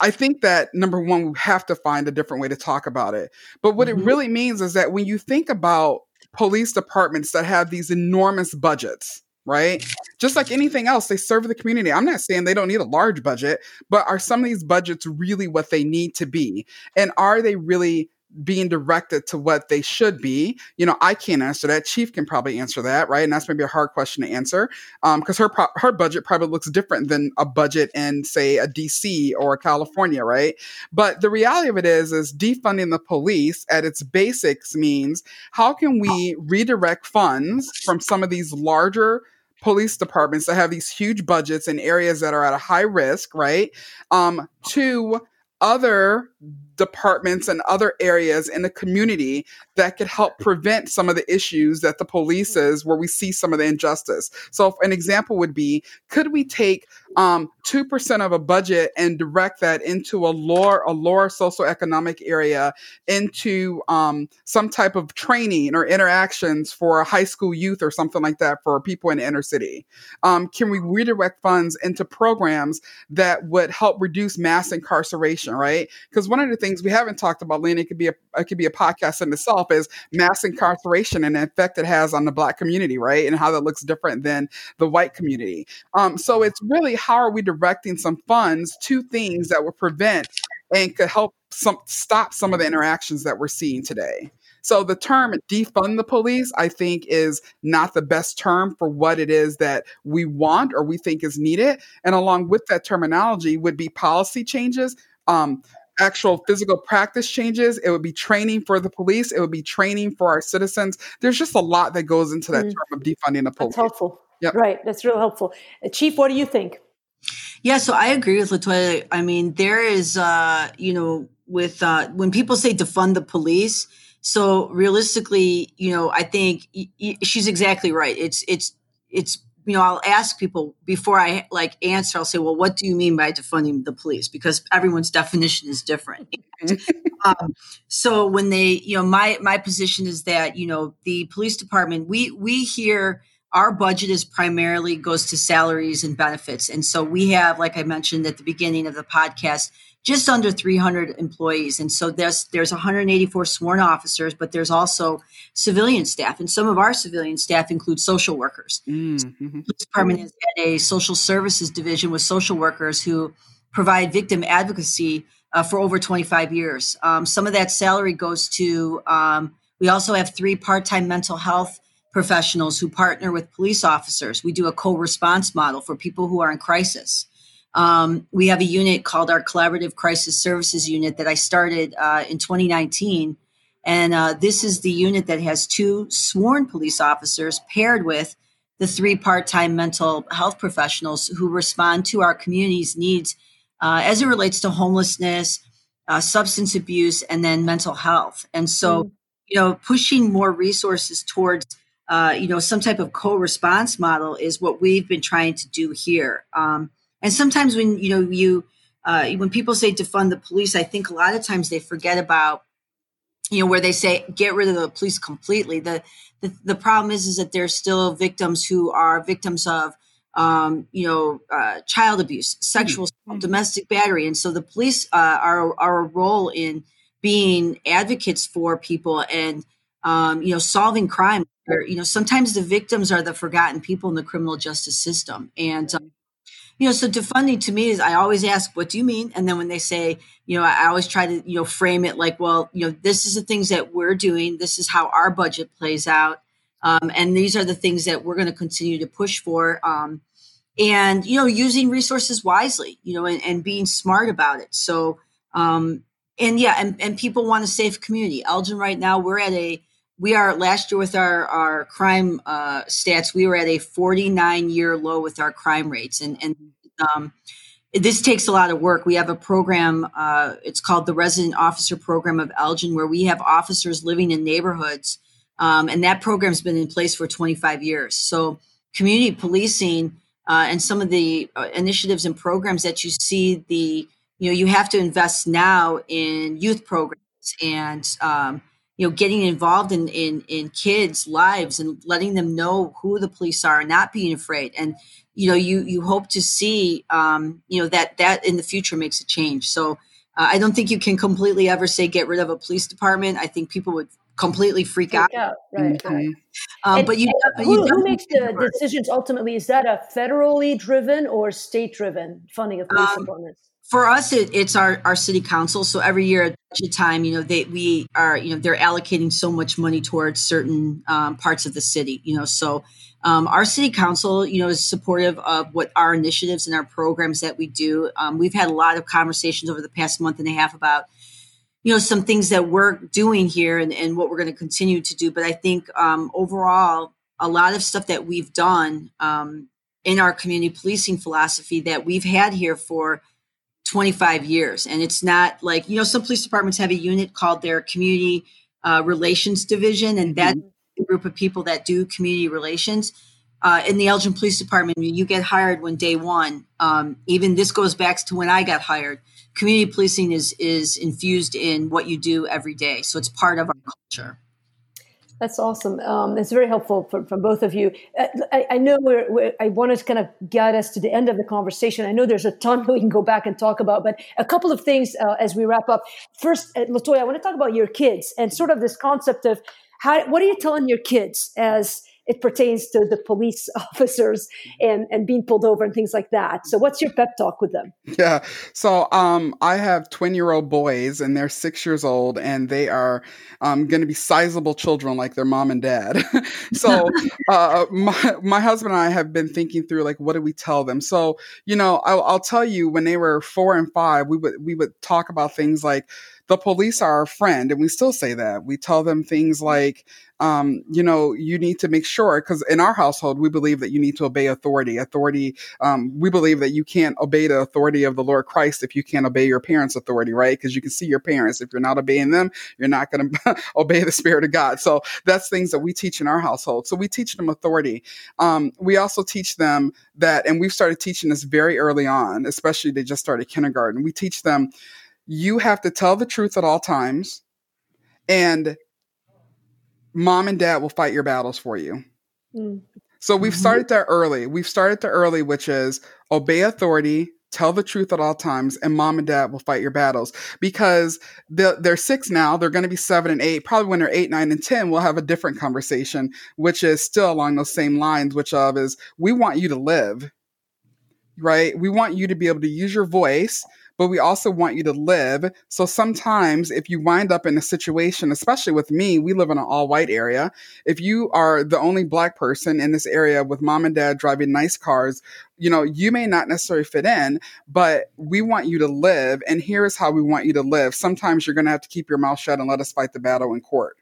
I think that number one, we have to find a different way to talk about it. But what mm-hmm. it really means is that when you think about police departments that have these enormous budgets, right? Just like anything else, they serve the community. I'm not saying they don't need a large budget, but are some of these budgets really what they need to be? And are they really being directed to what they should be? You know, I can't answer that. Chief can probably answer that, right? And that's maybe a hard question to answer because um, her pro- her budget probably looks different than a budget in, say, a DC or a California, right? But the reality of it is, is defunding the police at its basics means how can we redirect funds from some of these larger police departments that have these huge budgets in areas that are at a high risk, right? Um, to other departments and other areas in the community that could help prevent some of the issues that the police mm-hmm. is where we see some of the injustice. So an example would be, could we take um, 2% of a budget and direct that into a lower, a lower socioeconomic area into um, some type of training or interactions for high school youth or something like that for people in inner city? Um, can we redirect funds into programs that would help reduce mass incarceration, right? Because one of the things we haven't talked about, Lina, it could be a it could be a podcast in itself, is mass incarceration and the effect it has on the black community, right? And how that looks different than the white community. Um, so it's really how are we directing some funds to things that would prevent and could help some stop some of the interactions that we're seeing today. So the term defund the police, I think, is not the best term for what it is that we want or we think is needed. And along with that terminology would be policy changes, um, actual physical practice changes. It would be training for the police. It would be training for our citizens. There's just a lot that goes into that mm. term of defunding the police. That's helpful. Yep. Right. That's real helpful. Uh, Chief, what do you think? Yeah, so I agree with Latoya. I mean, there is, uh, you know, with uh, when people say defund the police. So realistically, you know, I think y- y- she's exactly right. It's it's it's you know, I'll ask people before I like answer, I'll say, well, what do you mean by defunding the police? Because everyone's definition is different. um, so when they, you know, my, my position is that, you know, the police department, we, we hear our budget is primarily goes to salaries and benefits. And so we have, like I mentioned at the beginning of the podcast, just under 300 employees. And so there's there's 184 sworn officers, but there's also civilian staff. And some of our civilian staff include social workers. Mm-hmm. police department has at a social services division with social workers who provide victim advocacy uh, for over 25 years. Um, some of that salary goes to. Um, we also have three part-time mental health professionals who partner with police officers. We do a co-response model for people who are in crisis. Um, we have a unit called our Collaborative Crisis Services Unit that I started uh, in 2019. And uh, this is the unit that has two sworn police officers paired with the three part time mental health professionals who respond to our community's needs uh, as it relates to homelessness, uh, substance abuse, and then mental health. And so, mm. you know, pushing more resources towards uh, you know, some type of co-response model is what we've been trying to do here. Um, and sometimes when you know you uh, when people say defund the police, I think a lot of times they forget about you know where they say get rid of the police completely. The the, the problem is is that there's still victims who are victims of um, you know uh, child abuse, sexual, mm-hmm. domestic battery, and so the police uh, are are a role in being advocates for people and um, you know solving crime. You know sometimes the victims are the forgotten people in the criminal justice system, and um, you know so defunding to me is i always ask what do you mean? And then when they say you know i always try to you know frame it like well you know this is the things that we're doing. This is how our budget plays out. Um, and these are the things that we're going to continue to push for um, and you know using resources wisely you know and, and being smart about it. So um, and yeah and, and people want a safe community. Elgin right now we're at a we are last year with our our crime uh, stats we were at a 49 year low with our crime rates. And and um, this takes a lot of work. We have a program uh, it's called the resident officer program of elgin where we have officers living in neighborhoods um, and that program's been in place for 25 years. So community policing uh, and some of the uh, initiatives and programs that you see the you know you have to invest now in youth programs and um, you know getting involved in, in in kids lives and letting them know who the police are and not being afraid and you know you you hope to see um, you know that that in the future makes a change so uh, i don't think you can completely ever say get rid of a police department i think people would completely freak, freak out. out. Right, mm-hmm. right. Um, but you, who, you who makes the decisions ultimately is that a federally driven or state driven funding of police um, departments for us it, it's our, our city council. So every year at budget time you know they we are you know they're allocating so much money towards certain um, parts of the city you know so um, our city council you know is supportive of what our initiatives and our programs that we do. Um, we've had a lot of conversations over the past month and a half about you know some things that we're doing here and, and what we're going to continue to do. But i think um, overall a lot of stuff that we've done um, in our community policing philosophy that we've had here for 25 years. And it's not like, you know, some police departments have a unit called their community uh, relations division, and mm-hmm. that group of people that do community relations. Uh, in the Elgin Police Department, you get hired when day one. Um, even this goes back to when I got hired. Community policing is is infused in what you do every day, so it's part of our culture. That's awesome. Um, it's very helpful from, from both of you. Uh, I, I know we're, we're, I want to kind of get us to the end of the conversation. I know there's a ton we can go back and talk about, but a couple of things uh, as we wrap up. First, uh, Latoya, I want to talk about your kids and sort of this concept of how. What are you telling your kids as it pertains to the police officers and, and being pulled over and things like that. So what's your pep talk with them? Yeah. So um, I have 20 year old boys and they're six years old and they are um, going to be sizable children like their mom and dad. so uh, my, my husband and I have been thinking through like, what do we tell them? So, you know, I'll, I'll tell you when they were four and five, we would, we would talk about things like, the police are our friend and we still say that we tell them things like um, you know, you need to make sure, because in our household, we believe that you need to obey authority. Authority, um, we believe that you can't obey the authority of the Lord Christ if you can't obey your parents' authority, right? Because you can see your parents. If you're not obeying them, you're not going to obey the Spirit of God. So that's things that we teach in our household. So we teach them authority. Um, we also teach them that, and we've started teaching this very early on, especially they just started kindergarten. We teach them you have to tell the truth at all times and mom and dad will fight your battles for you. Mm. So we've mm-hmm. started there early. We've started there early, which is obey authority, tell the truth at all times, and mom and dad will fight your battles. Because they're, they're six now, they're going to be seven and eight. Probably when they're eight, nine, and 10, we'll have a different conversation, which is still along those same lines, which of is we want you to live, right? We want you to be able to use your voice but we also want you to live. So sometimes if you wind up in a situation, especially with me, we live in an all white area. If you are the only black person in this area with mom and dad driving nice cars, you know, you may not necessarily fit in, but we want you to live. And here's how we want you to live. Sometimes you're going to have to keep your mouth shut and let us fight the battle in court.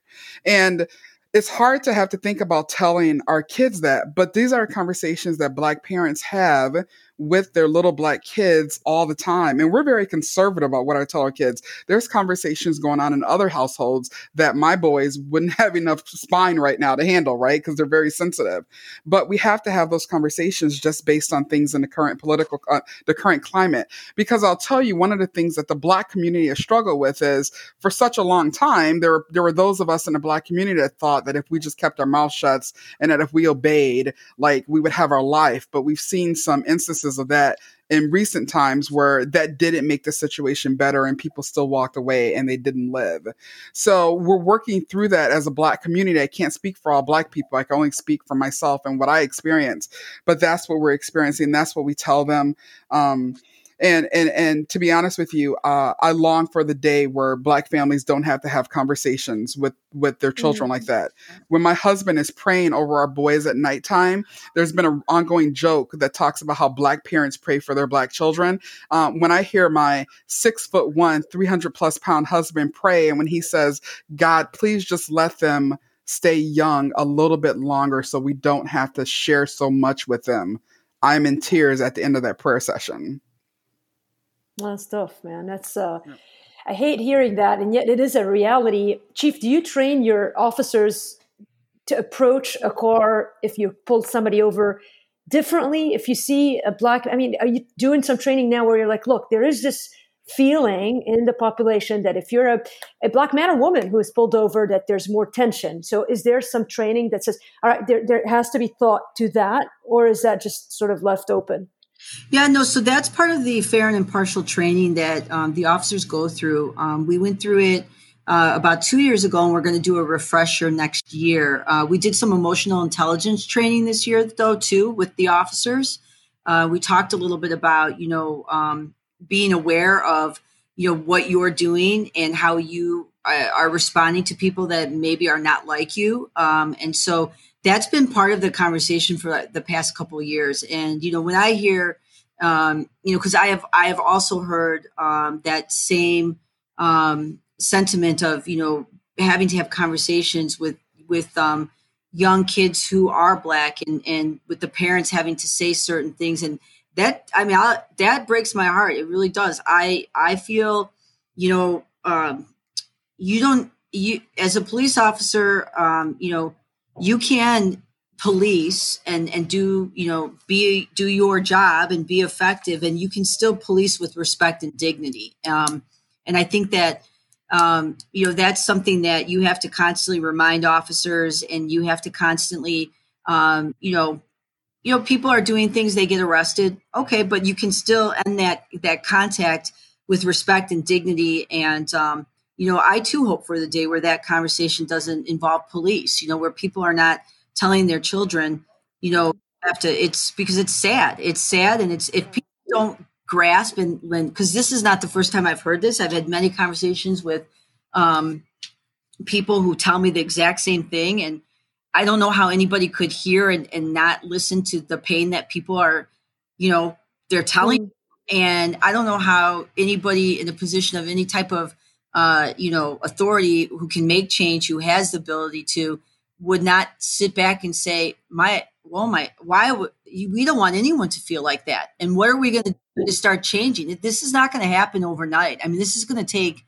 And it's hard to have to think about telling our kids that, but these are conversations that black parents have with their little black kids all the time. And we're very conservative about what I tell our kids. There's conversations going on in other households that my boys wouldn't have enough spine right now to handle, right? Because they're very sensitive. But we have to have those conversations just based on things in the current political, uh, the current climate. Because I'll tell you, one of the things that the black community has struggled with is for such a long time, there were, there were those of us in the black community that thought that if we just kept our mouth shut and that if we obeyed, like we would have our life. But we've seen some instances of that in recent times where that didn't make the situation better and people still walked away and they didn't live. So we're working through that as a black community. I can't speak for all black people. I can only speak for myself and what I experience, but that's what we're experiencing. That's what we tell them. Um, and and and to be honest with you, uh, I long for the day where Black families don't have to have conversations with with their children mm-hmm. like that. When my husband is praying over our boys at nighttime, there's been an ongoing joke that talks about how Black parents pray for their Black children. Um, when I hear my six foot one, three hundred plus pound husband pray, and when he says, "God, please just let them." stay young a little bit longer so we don't have to share so much with them. I'm in tears at the end of that prayer session. That's tough, man. That's uh, yeah. I hate hearing that, and yet it is a reality. Chief, do you train your officers to approach a car if you pull somebody over differently? If you see a black, I mean, are you doing some training now where you're like, look, there is this feeling in the population that if you're a, a black man or woman who is pulled over that there's more tension so is there some training that says all right there, there has to be thought to that or is that just sort of left open yeah, no, so that's part of the fair and impartial training that um, the officers go through. Um, we went through it uh, about two years ago, and we're going to do a refresher next year. Uh, we did some emotional intelligence training this year, though, too, with the officers. Uh, we talked a little bit about, you know, um, being aware of, you know, what you're doing and how you uh, are responding to people that maybe are not like you. Um, and so that's been part of the conversation for the past couple of years. And you know, when I hear, um, you know, because I have I have also heard um, that same um, sentiment of you know having to have conversations with with um, young kids who are black and and with the parents having to say certain things and that I mean I, that breaks my heart. It really does. I I feel you know um, you don't you as a police officer um, you know you can police and and do you know be do your job and be effective and you can still police with respect and dignity. Um, and i think that um, you know that's something that you have to constantly remind officers and you have to constantly um, you know you know people are doing things they get arrested okay but you can still end that that contact with respect and dignity and um, you know, I too hope for the day where that conversation doesn't involve police, you know, where people are not telling their children, you know, have to, it's because it's sad. It's sad. And it's, if people don't grasp and when, because this is not the first time I've heard this, I've had many conversations with um, people who tell me the exact same thing. And I don't know how anybody could hear and, and not listen to the pain that people are, you know, they're telling. Mm. And I don't know how anybody in a position of any type of uh, you know, authority who can make change, who has the ability to, would not sit back and say, "My, well, my, why would we don't want anyone to feel like that?" And what are we going to do to start changing? This is not going to happen overnight. I mean, this is going to take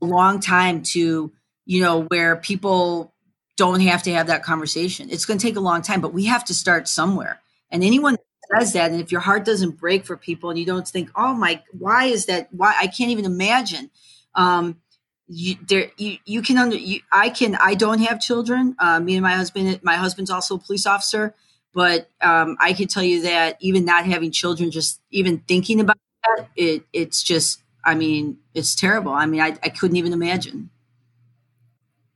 a long time to, you know, where people don't have to have that conversation. It's going to take a long time, but we have to start somewhere. And anyone says that, and if your heart doesn't break for people, and you don't think, "Oh my, why is that? Why I can't even imagine." Um, you, there you, you can under you, I can I don't have children. Uh, me and my husband my husband's also a police officer, but um, I can tell you that even not having children, just even thinking about that, it it's just I mean it's terrible. I mean I, I couldn't even imagine.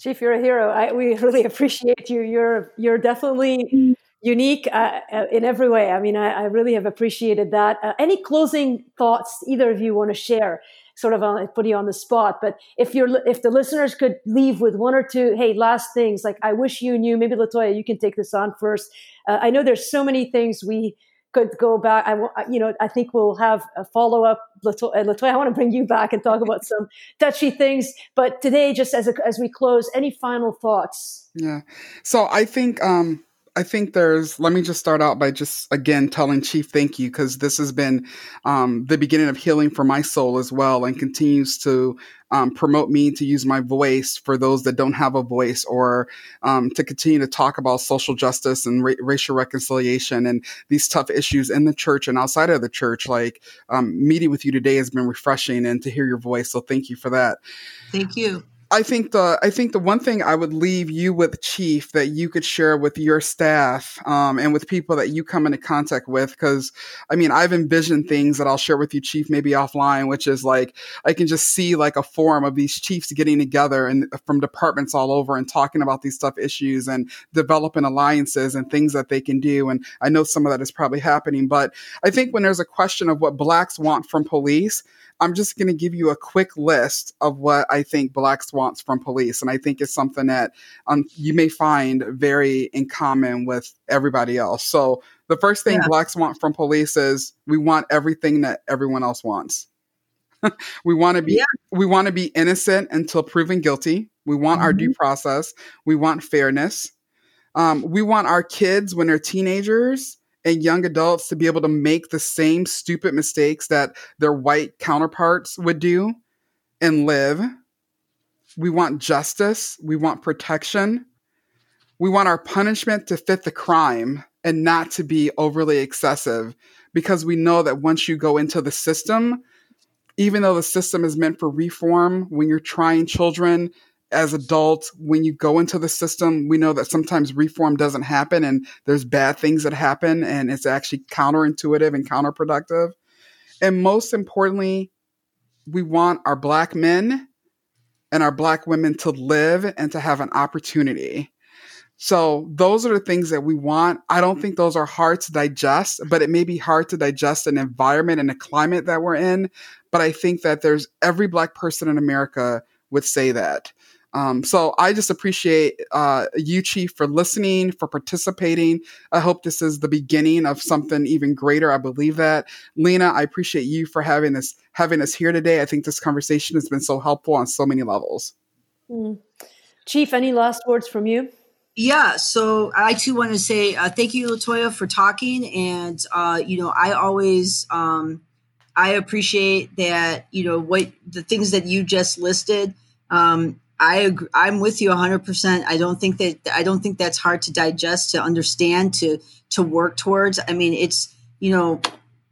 Chief, you're a hero. I, we really appreciate you. You're you're definitely unique uh, uh, in every way. I mean, I, I really have appreciated that. Uh, any closing thoughts either of you want to share? Sort of on, put you on the spot. But if you're, if the listeners could leave with one or two, hey, last things, like I wish you knew, maybe Latoya, you can take this on first. Uh, I know there's so many things we could go back. I, you know, I think we'll have a follow up. Latoya, uh, Latoya, I want to bring you back and talk about some touchy things. But today, just as a, as we close, any final thoughts? Yeah. So I think um, I think there's. Let me just start out by just again telling Chief thank you because this has been um, the beginning of healing for my soul as well, and continues to um, promote me to use my voice for those that don't have a voice, or um, to continue to talk about social justice and ra- racial reconciliation and these tough issues in the church and outside of the church. Like um, meeting with you today has been refreshing, and to hear your voice. So thank you for that. Thank you. I think the I think the one thing I would leave you with, Chief, that you could share with your staff um, and with people that you come into contact with, because I mean I've envisioned things that I'll share with you, Chief, maybe offline, which is like I can just see like a forum of these chiefs getting together and from departments all over and talking about these tough issues and developing alliances and things that they can do. And I know some of that is probably happening, but I think when there's a question of what blacks want from police, I'm just going to give you a quick list of what I think blacks wants from police. And I think it's something that um, you may find very in common with everybody else. So the first thing yeah. blacks want from police is we want everything that everyone else wants. we want to be yeah. we want to be innocent until proven guilty. We want mm-hmm. our due mm-hmm. process. We want fairness. Um, we want our kids when they're teenagers and young adults to be able to make the same stupid mistakes that their white counterparts would do and live. We want justice. We want protection. We want our punishment to fit the crime and not to be overly excessive because we know that once you go into the system, even though the system is meant for reform, when you're trying children, as adults, when you go into the system, we know that sometimes reform doesn't happen and there's bad things that happen and it's actually counterintuitive and counterproductive. And most importantly, we want our black men and our black women to live and to have an opportunity. So those are the things that we want. I don't think those are hard to digest, but it may be hard to digest an environment and a climate that we're in. But I think that there's every black person in America would say that. Um, so I just appreciate uh, you, Chief, for listening, for participating. I hope this is the beginning of something even greater. I believe that. Lina, I appreciate you for having this having us here today. I think this conversation has been so helpful on so many levels. Mm. Chief, any last words from you? Yeah, so I too want to say uh, thank you, Latoya, for talking. And uh, you know, I always um, I appreciate that. You know what the things that you just listed. Um, I agree, I'm with you 100%. I don't think that I don't think that's hard to digest, to understand, to to work towards. I mean, it's, you know,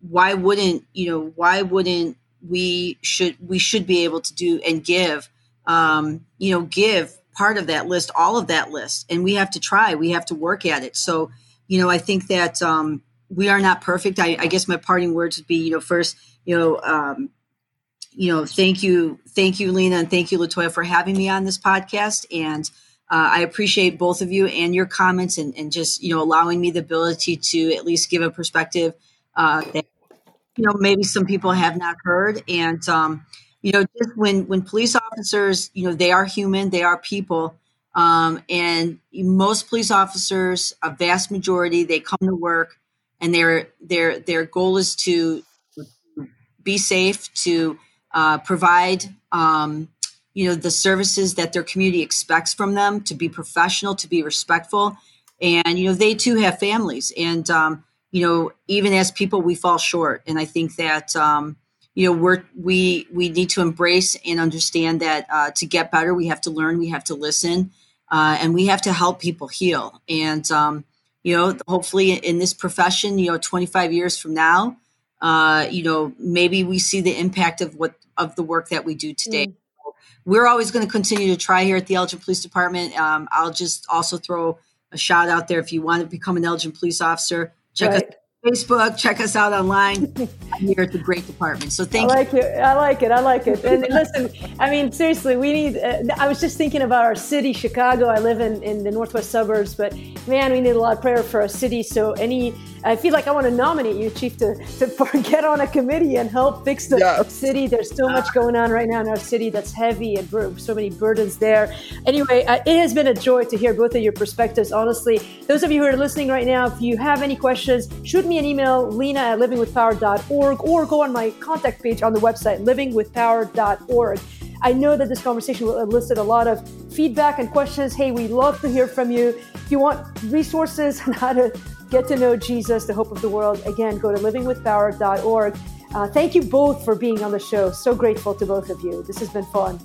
why wouldn't, you know, why wouldn't we should we should be able to do and give um, you know, give part of that list, all of that list. And we have to try, we have to work at it. So, you know, I think that um, we are not perfect. I, I guess my parting words would be, you know, first, you know, um, you know, thank you, thank you, Lina, and thank you, Latoya, for having me on this podcast. And uh, I appreciate both of you and your comments, and, and just you know allowing me the ability to at least give a perspective uh, that you know maybe some people have not heard. And um, you know, just when when police officers, you know, they are human, they are people. Um, and most police officers, a vast majority, they come to work and their their their goal is to be safe, to uh, provide um, you know the services that their community expects from them to be professional to be respectful. And you know they too have families. And um, you know even as people we fall short. And i think that um, you know we're we we need to embrace and understand that uh, to get better we have to learn we have to listen uh, and we have to help people heal. And um, you know hopefully in this profession you know 25 years from now uh, you know maybe we see the impact of what of the work that we do today. Mm. We're always going to continue to try here at the Elgin Police Department. Um, I'll just also throw a shout out there if you want to become an Elgin police officer. Check right. us Facebook. Check us out online. I'm here at the great department. So thank I like you. it. I like it. I like it. And listen, I mean, seriously, we need. Uh, I was just thinking about our city, Chicago. I live in in the northwest suburbs, but man, we need a lot of prayer for our city. So any I feel like I want to nominate you, Chief, to, to get on a committee and help fix the yes. city. There's so much going on right now in our city that's heavy and so many burdens there. Anyway, uh, it has been a joy to hear both of your perspectives. Honestly, those of you who are listening right now, if you have any questions, shoot me an email, lina at livingwithpower.org, or go on my contact page on the website, livingwithpower.org. I know that this conversation will elicit a lot of feedback and questions, hey, we love to hear from you. If you want resources on how to get to know Jesus, the hope of the world, again, go to livingwithpower.org. Uh, thank you both for being on the show. So grateful to both of you. This has been fun.